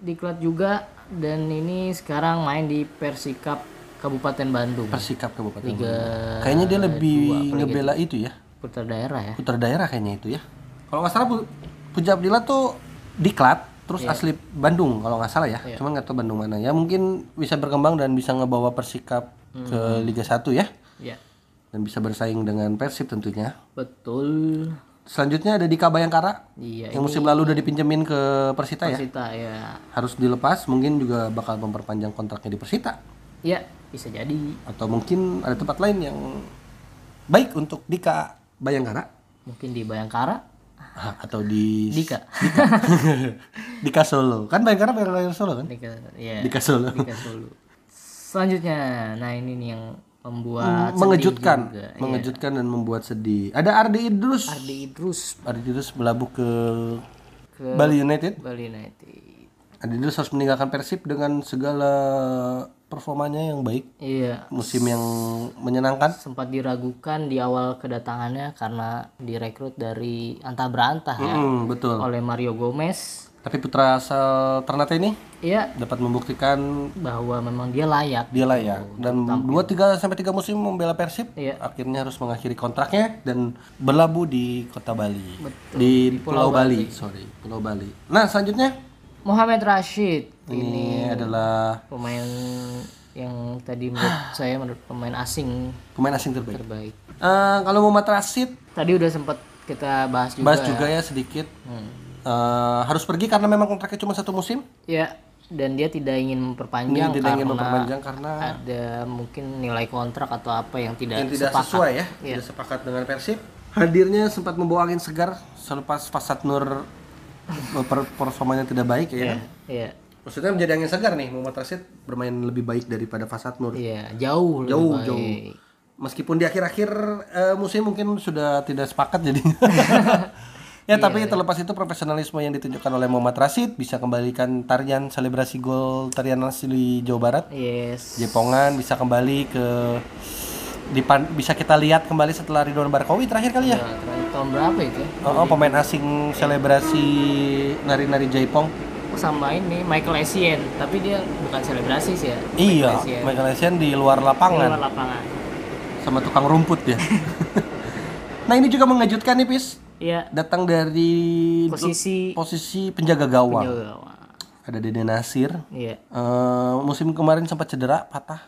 Diklat juga dan ini sekarang main di Persikap Kabupaten Bandung. Persikap Kabupaten. Liga Kayaknya dia lebih ngebela itu ya. putar daerah ya. putar daerah kayaknya itu ya. Kalau nggak salah Pu- Puja Abdillah tuh diklat terus Iya. asli Bandung kalau nggak salah ya. Cuman nggak tahu Bandung mana. Ya mungkin bisa berkembang dan bisa ngebawa Persikap Hmm. ke Liga 1 ya Ya. dan bisa bersaing dengan Persib tentunya. Betul. Selanjutnya ada Dika Bayangkara Iya, yang musim lalu udah dipinjemin ke Persita ya. Persita ya. Harus dilepas, mungkin juga bakal memperpanjang kontraknya di Persita Ya, bisa jadi. atau mungkin ada tempat lain yang baik untuk Dika Bayangkara Mungkin di Bayangkara, atau di Dika. Dika Solo. Kan Bayangkara Bayangkara Solo kan? Dika, ya. Dika Solo. Dika Solo. Selanjutnya, nah ini nih yang membuat sedih mengejutkan, juga. Iya. mengejutkan dan membuat sedih. Ada Ardi Idrus. Ardi Idrus Ardi Idrus berlabuh ke, ke Bali United. Bali United. Ardi Idrus harus meninggalkan Persib dengan segala performanya yang baik, Iya, musim yang menyenangkan. sempat diragukan di awal kedatangannya karena direkrut dari antah berantah ya Hmm, betul. oleh Mario Gomez Tapi putra asal Ternate ini Iya, dapat membuktikan bahwa memang dia layak. dia layak dan 2 3 sampai 3 musim membela Persib. Iya. Akhirnya harus mengakhiri kontraknya dan berlabuh di Kota Bali. Di, Pulau, Bali. sorry, Pulau Bali. Nah, selanjutnya Muhammad Rashid ini adalah pemain yang tadi menurut saya menurut pemain asing pemain asing terbaik. terbaik. Eh, kalau Muhammad Rashid Tadi udah sempat kita bahas juga. bahas juga ya sedikit. Eh, harus pergi karena memang kontraknya cuma satu musim. Ya, dan dia tidak ingin memperpanjang Dia tidak ingin memperpanjang karena ada mungkin nilai kontrak atau apa yang tidak, yang tidak sepakat. sesuai ya, tidak sepakat dengan Persib. Hadirnya sempat membawa angin segar selepas Fasad Nur per- performanya tidak baik ya. kan? Iya, Maksudnya menjadi angin segar nih Muhammad Rashid bermain lebih baik daripada Fasad Nur. iya, jauh lebih Jauh baik. jauh. Meskipun di akhir-akhir eh, musim mungkin sudah tidak sepakat jadi. ya tapi terlepas itu profesionalisme yang ditunjukkan oleh Muhammad Rashid bisa kembalikan tarian selebrasi gol tarian asli Jawa Barat. Yes. Jepongan bisa kembali ke dipan bisa kita lihat kembali setelah Ridwan Barkowi terakhir kali ya. Ya, terakhir tahun berapa itu? ya? Oh, oh, pemain asing selebrasi nari-nari Jaipong. Sama ini Michael Essien, tapi dia bukan selebrasi sih ya. Iya, Essien. Michael Essien di luar Di lapangan luar lapangan. sama tukang rumput ya. nah, ini juga mengejutkan nih, Pis. Iya, Datang dari posisi posisi penjaga gawang. Jawa. Ada Dede Nasir. Iya, Eh, musim kemarin sempat cedera, patah.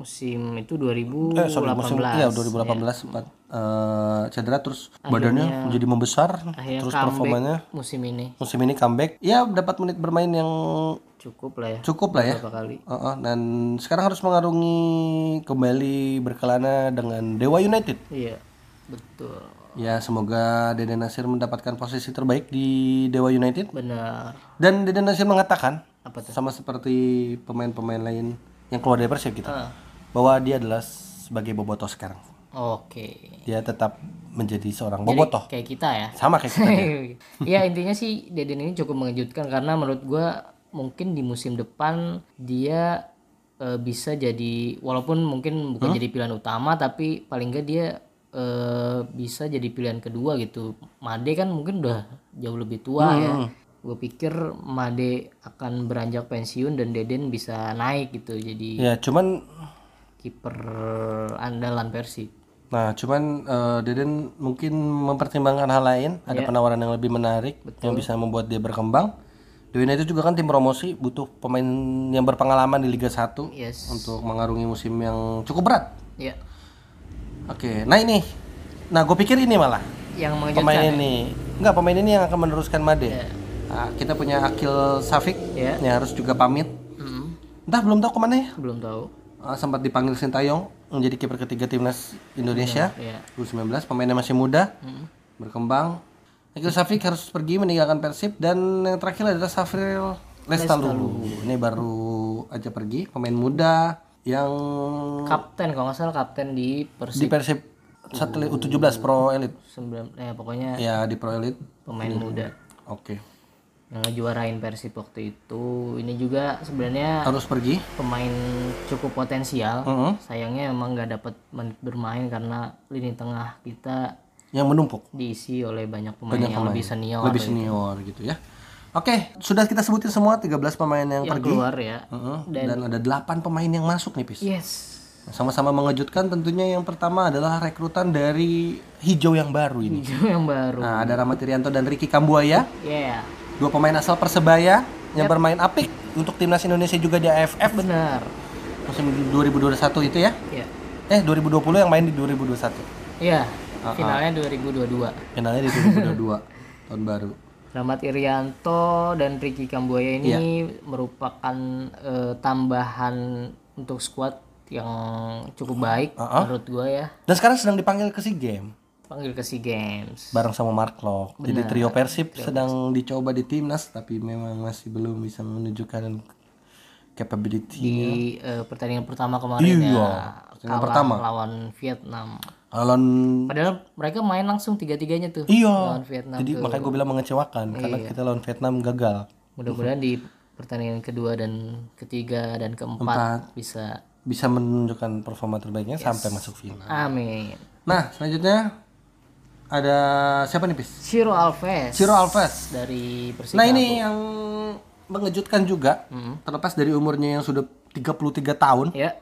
Musim itu Eh, 2018. sorry, musim iya 2018 sempat eh, cedera terus badannya menjadi membesar, Akhirnya terus performanya musim ini musim ini comeback. Ya dapat menit bermain yang cukup lah ya. cukup lah ya. Kali? Heeh, dan sekarang harus mengarungi kembali berkelana dengan Dewa United. Iya, betul. Ya semoga Dede Nasir mendapatkan posisi terbaik di Dewa United. Benar. Dan Dede Nasir mengatakan Apa tuh? sama seperti pemain-pemain lain yang keluar dari Persib gitu, Ah. Bahwa dia adalah sebagai bobotoh sekarang. Oke. Dia tetap menjadi seorang bobotoh. Kayak kita ya. Sama kayak kita. ya intinya sih Deden ini cukup mengejutkan karena menurut gua mungkin di musim depan dia eh, bisa jadi walaupun mungkin bukan jadi pilihan utama tapi paling enggak dia eh, bisa jadi pilihan kedua gitu. Made kan mungkin udah jauh lebih tua ya. Gue pikir Made akan beranjak pensiun dan Deden bisa naik gitu jadi ya cuman kiper andalan Persib. Nah, cuman eh, Deden mungkin mempertimbangkan hal lain, Iya. ada penawaran yang lebih menarik yang bisa membuat dia berkembang. Dewa United juga kan tim promosi, butuh pemain yang berpengalaman di Liga 1 Yes. untuk mengarungi musim yang cukup berat. Ya. Oke, nah ini. Nah, gue pikir ini malah Yang mengejutkan. pemain ya? ini. Enggak, pemain ini yang akan meneruskan Made. Iya. Nah, kita punya Akil Safik Iya. yang harus juga pamit. Mm, Entah belum tahu ke mana ya. belum tahu. Ah, sempat dipanggil Sintayong menjadi kiper ketiga timnas Indonesia. Iya. 2019 pemainnya masih muda berkembang. Akil Safik harus pergi meninggalkan Persib. Dan yang terakhir adalah Safril Lestalu. Ini baru aja pergi pemain muda yang kapten kalau nggak salah kapten di di Persib Persib satelit U17 Pro Elite sembilan eh pokoknya ya di Pro Elite pemain muda. Oke. yang ngejuarain Persib waktu itu. Ini juga sebenarnya harus pergi. pemain cukup potensial. Mhm. sayangnya memang nggak dapat bermain karena lini tengah kita yang menumpuk. diisi oleh banyak pemain yang lebih senior lebih senior gitu ya. Oke sudah kita sebutin semua 13 pemain yang, yang pergi. keluar ya. Mhm. dan, ada 8 pemain yang masuk nih Pis. Yes. Sama-sama mengejutkan tentunya yang pertama adalah rekrutan dari hijau yang baru ini. Yang baru. Nah, ada Rahmat Irianto dan Ricky Kambuaya, ya dua pemain asal Persebaya yang bermain apik untuk timnas Indonesia juga di AFF benar musim 2021 itu ya. ya Eh 2020 yang main di 2021. ya finalnya 2022 Finalnya di 2022 tahun baru. Rahmat Irianto dan Ricky Kambuaya ini Iya. merupakan eh, tambahan untuk skuad yang cukup baik menurut gue ya. Dan sekarang sedang dipanggil ke SEA Games Panggil ke SEA Games. bareng sama Mark Locke. Jadi trio Persib sedang dicoba di timnas tapi memang masih belum bisa menunjukkan capability. Di eh, pertandingan pertama kemarin Iya, ya pertandingan kalah pertama. lawan Vietnam. Alon Padahal mereka main langsung tiga-tiganya tuh Iya. lawan Vietnam. Jadi makanya gue bilang mengecewakan karena kita lawan Vietnam gagal. Mudah-mudahan di pertandingan kedua dan ketiga dan keempat Empat. bisa. Bisa menunjukkan performa terbaiknya sampai masuk final. Amin. Nah, selanjutnya ada siapa nih, Pis? Ciro Alves Ciro Alves. dari Persikabo. Nah, ini yang mengejutkan juga. Terlepas dari umurnya yang sudah 33 tahun, ya,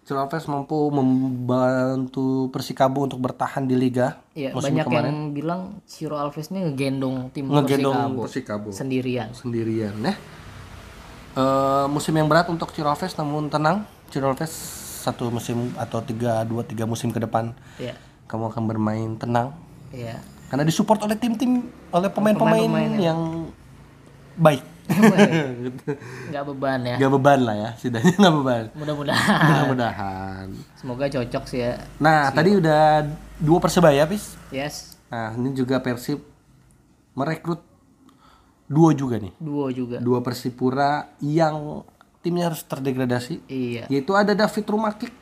Ciro Alves mampu membantu Persikabo untuk bertahan di liga musim banyak kemarin. yang bilang Ciro Alves ini ngegendong tim Ngegendong Persikabo Persikabo sendirian. sendirian ya. Eh, musim yang berat untuk Ciro Alves namun tenang, Ciro Alves satu musim atau tiga dua tiga musim ke depan Ya, kamu akan bermain tenang ya. karena disupport oleh tim-tim oleh pemain-pemain Pemain-pemain yang baik Nggak beban ya. nggak beban lah ya setidaknya nggak beban Mudah-mudahan. mudah-mudahan Semoga cocok sih ya. nah tadi udah dua persebaya pis Yes, nah ini juga persib merekrut dua juga nih duo juga. dua persipura yang timnya harus terdegradasi Iya. yaitu ada David Rumakik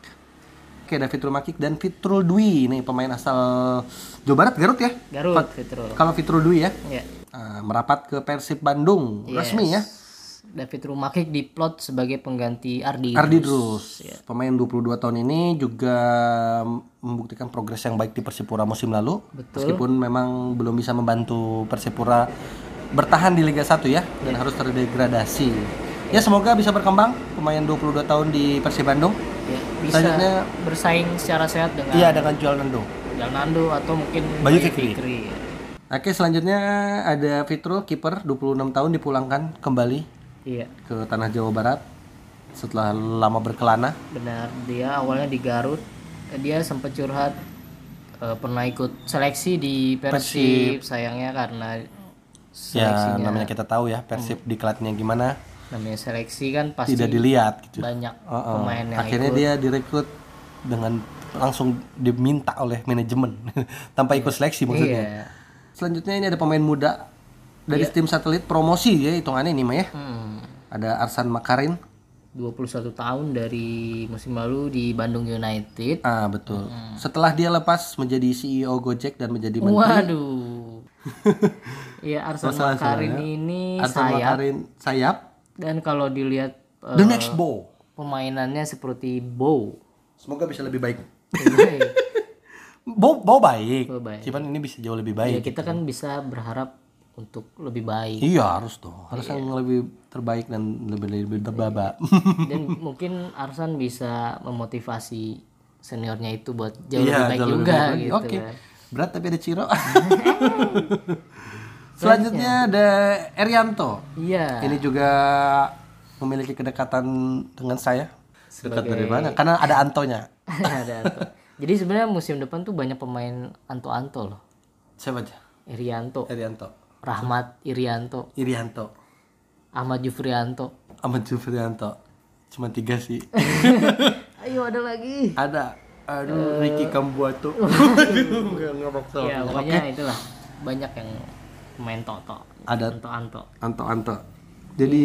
Oke David Rumakik dan Fitrul Dwi. Nih pemain asal Jawa Barat Garut ya? Garut, Fitrul. kalau Fitrul Dwi ya? Ya. ah, merapat ke Persib Bandung. Resmi ya? David Rumakik diplot sebagai pengganti Ardi. Ardi Drus pemain 22 tahun ini juga membuktikan progres yang baik di Persipura musim lalu. Meskipun memang belum bisa membantu Persipura bertahan di Liga 1 ya dan harus terdegradasi. Ya semoga bisa berkembang pemain 22 tahun di Persib Bandung Ya, bisa Selanjutnya- bersaing secara sehat dengan iya dengan jual Nando. Jalnando atau mungkin Bayu Bayu Fikri. ya. Oke selanjutnya ada Fitrul kiper 26 tahun dipulangkan kembali Iya, ke tanah Jawa Barat setelah lama berkelana. Benar. Dia awalnya di Garut, dia sempat curhat eh, pernah ikut seleksi di Persib, sayangnya karena ya seleksinya. namanya kita tahu ya Persib diklatnya gimana namanya seleksi kan pasti tidak dilihat gitu. banyak Oh, oh. pemain yang akhirnya dia direkrut dengan langsung diminta oleh manajemen tanpa ikut seleksi maksudnya. Iya. selanjutnya ini ada pemain muda dari tim satelit promosi ya hitungannya ini mah ya. Hmm. ada Arsan Makarin 21 tahun dari musim lalu di Bandung United. ah betul. Setelah dia lepas menjadi CEO Gojek dan menjadi menteri. Waduh. Iya Arsan Makarin ini Arsan sayap. Makarin sayap dan kalau dilihat eh, the next bow pemainannya seperti Bow. semoga bisa lebih baik Baik. bow bow baik Bow baik. cuman ini bisa jauh lebih ya baik kita kan bisa berharap untuk lebih baik iya harus dong harus yang lebih terbaik dan lebih lebih terbaba dan mungkin Arsan bisa memotivasi seniornya itu buat jauh Iya, lebih baik jauh lebih juga baik. gitu. Oke. kan. Berat tapi ada Ciro. Selanjutnya ada Erianto. Iya. Ini juga memiliki kedekatan dengan saya. Dekat dari mana? Karena ada Antonya. Ada Anto. Jadi sebenarnya musim depan tuh banyak pemain Anto-Anto loh. Siapa aja? Irianto, Erianto. Rahmat Irianto, Irianto. Ahmad Jufrianto. Ahmad Jufrianto. Cuma tiga sih. Ayo ada lagi. ada. Aduh, Ricky Kambuato. Aduh, nggak ngorok Ya pokoknya itulah banyak yang main toto. Ada Anto-Anto. Anto Anto. Jadi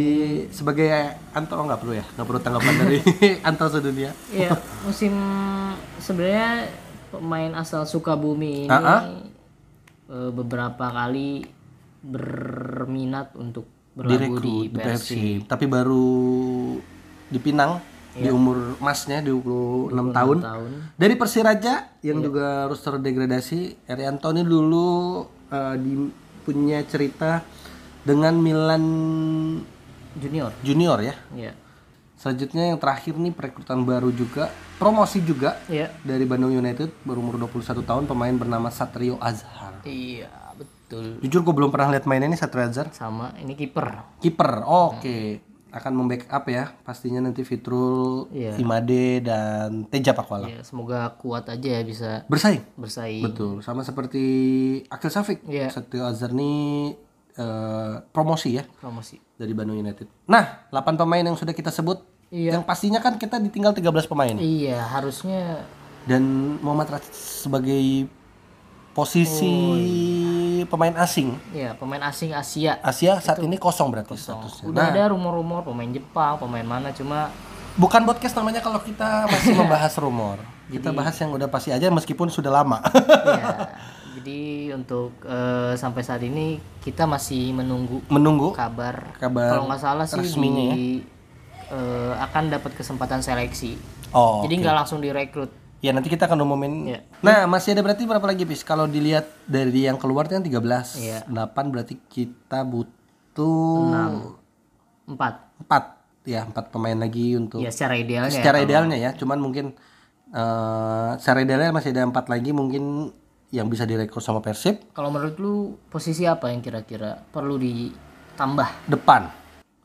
sebagai Anto nggak perlu ya, nggak perlu tanggapan dari Anto sedunia. Ya musim sebenarnya pemain asal Sukabumi ini Ah, ah. eh, beberapa kali berminat untuk berlabuh di direkrut di Persib. Tapi baru dipinang di umur emasnya 26 tahun tahun. dari Persiraja yang juga harus terdegradasi Erianto ini dulu eh, di- punya cerita dengan Milan Junior. Junior ya Ya. selanjutnya yang terakhir nih perekrutan baru juga promosi juga Ya. dari Bandung United berumur 21 tahun pemain bernama Satrio Azhar Iya, betul. jujur gue belum pernah lihat mainnya nih Satrio Azhar Sama ini kiper. kiper oke akan membackup ya pastinya nanti Fitrul Iya. Imade dan Teja Pakualam Ya, semoga kuat aja ya bisa bersaing bersaing. betul sama seperti Axel Safik Iya. Satrio Azhar ini eh, promosi ya Promosi. dari Bandung United nah 8 pemain yang sudah kita sebut Iya. yang pastinya kan kita ditinggal 13 pemain Iya, harusnya dan Muhammad Rashid sebagai posisi pemain asing ya pemain asing Asia. Asia saat ini kosong berarti statusnya. Udah ada rumor-rumor pemain Jepang, pemain mana cuma Bukan podcast namanya kalau kita masih membahas rumor. Kita bahas yang udah pasti aja meskipun sudah lama. ya. Jadi untuk eh, sampai saat ini kita masih menunggu Menunggu kabar. Kabar Kalau nggak salah sih resminya di eh, akan dapat kesempatan seleksi. Oh. Jadi nggak langsung direkrut Ya nanti kita akan umumin. Iya. Nah masih ada berarti berapa lagi pis? Kalau dilihat dari yang keluar itu kan 13 Iya. 8 berarti kita butuh Empat. 4 ya 4 pemain lagi untuk Ya secara idealnya. ya. secara idealnya ya cuman mungkin eh secara idealnya masih ada empat lagi mungkin yang bisa direkrut sama Persib Kalau menurut lu posisi apa yang kira-kira perlu ditambah? depan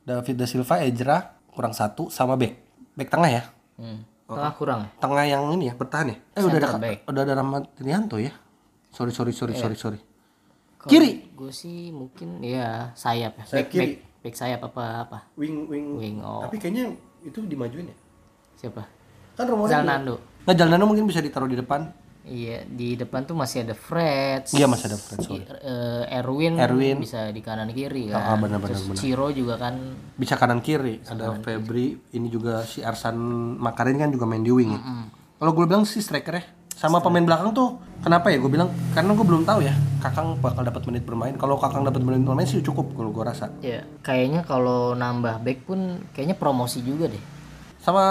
David da Silva Ejra kurang satu sama back back tengah ya Hmm. Tengah kurang. tengah yang ini ya bertahan ya eh udah ada Center back. udah ada Rahmat Trianto ya sorry sorry sorry Iya. sorry sorry kiri Gue sih mungkin ya sayap ya. Sayap Back, kiri. back, back sayap apa apa? wing wing Wing oh. kayaknya itu dimajuin ya Siapa? kan rumornya Zalnando. nah Jalnano mungkin bisa ditaruh di depan Iya, di depan tuh masih ada Freds. Iya, masih ada Freds, sorry. Eh, Erwin, Erwin. bisa di kanan kiri Ah, kan. benar, benar, Terus Ciro juga kan bisa kanan kiri ada Febri ini juga si Arsan Makarin kan juga main di wing ya. kalau gue bilang sih striker ya sama pemain belakang tuh kenapa ya gue bilang karena gue belum tahu ya kakang bakal dapat menit bermain kalau kakang dapat menit bermain sih cukup kalau gue rasa ya kayaknya kalau nambah back pun kayaknya promosi juga deh. Sama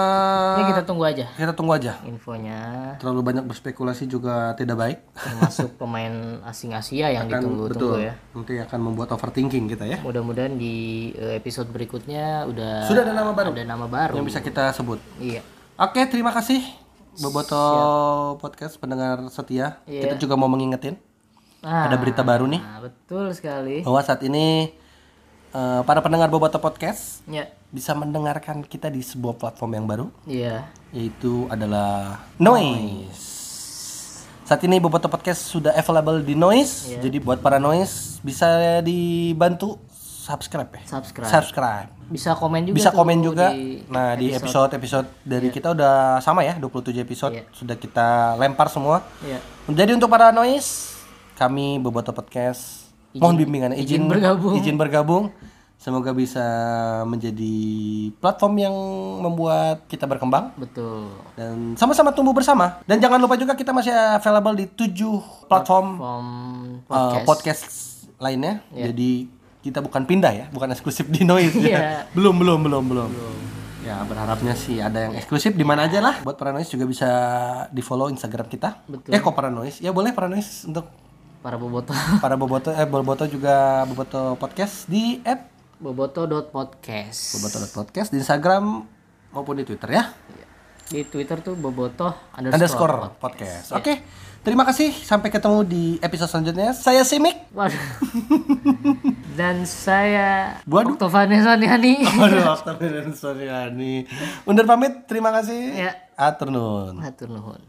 Ya kita tunggu aja kita tunggu aja infonya terlalu banyak berspekulasi juga tidak baik termasuk pemain asing Asia yang kan ditunggu-tunggu betul ya. nanti akan membuat overthinking kita ya Mudah-mudahan di eh, episode berikutnya udah Sudah ada nama baru? Ada nama baru. yang bisa kita sebut Iya. oke terima kasih Boboto podcast pendengar setia Iya. kita juga mau mengingetin Ah, ada berita baru nih betul sekali. bahwa saat ini eh, para pendengar Boboto Podcast Ya. bisa mendengarkan kita di sebuah platform yang baru Iya. yaitu adalah Noise. Saat ini Boboto Podcast sudah available di Noise. Iya. Jadi buat para Noise bisa dibantu subscribe ya. Subscribe. Subscribe. Bisa komen juga Bisa komen juga. di nah, di episode-episode dari kita udah sama ya, 27 episode Iya. sudah kita lempar semua. Iya. Jadi untuk para noise, kami Boboto Podcast mohon bimbingan izin, izin bergabung. izin bergabung. Semoga bisa menjadi platform yang membuat kita berkembang Betul. dan sama-sama tumbuh bersama. Dan jangan lupa juga kita masih available di tujuh platform From uh, podcast. podcast lainnya. Jadi kita bukan pindah ya, bukan eksklusif di noise. ya. Iya. Belum, belum, belum, belum. Ya berharapnya sih ada yang eksklusif di mana aja lah. Buat para noise juga bisa di follow Instagram kita. Betul. Eh kok para noise? Ya boleh para noise untuk Para boboto. para boboto eh boboto juga boboto podcast di at boboto.podcast. boboto.podcast di Instagram maupun di Twitter ya. Di Twitter tuh boboto underscore. Underscore podcast. Oke, terima kasih. Sampai ketemu di episode selanjutnya. Saya Simik. Waduh. Dan saya Waduh. Oktovania Saniani. Aduh, Oktavian Soriani. Undur pamit. Terima kasih. Ya. Atur nuhun. Hatur nuhun.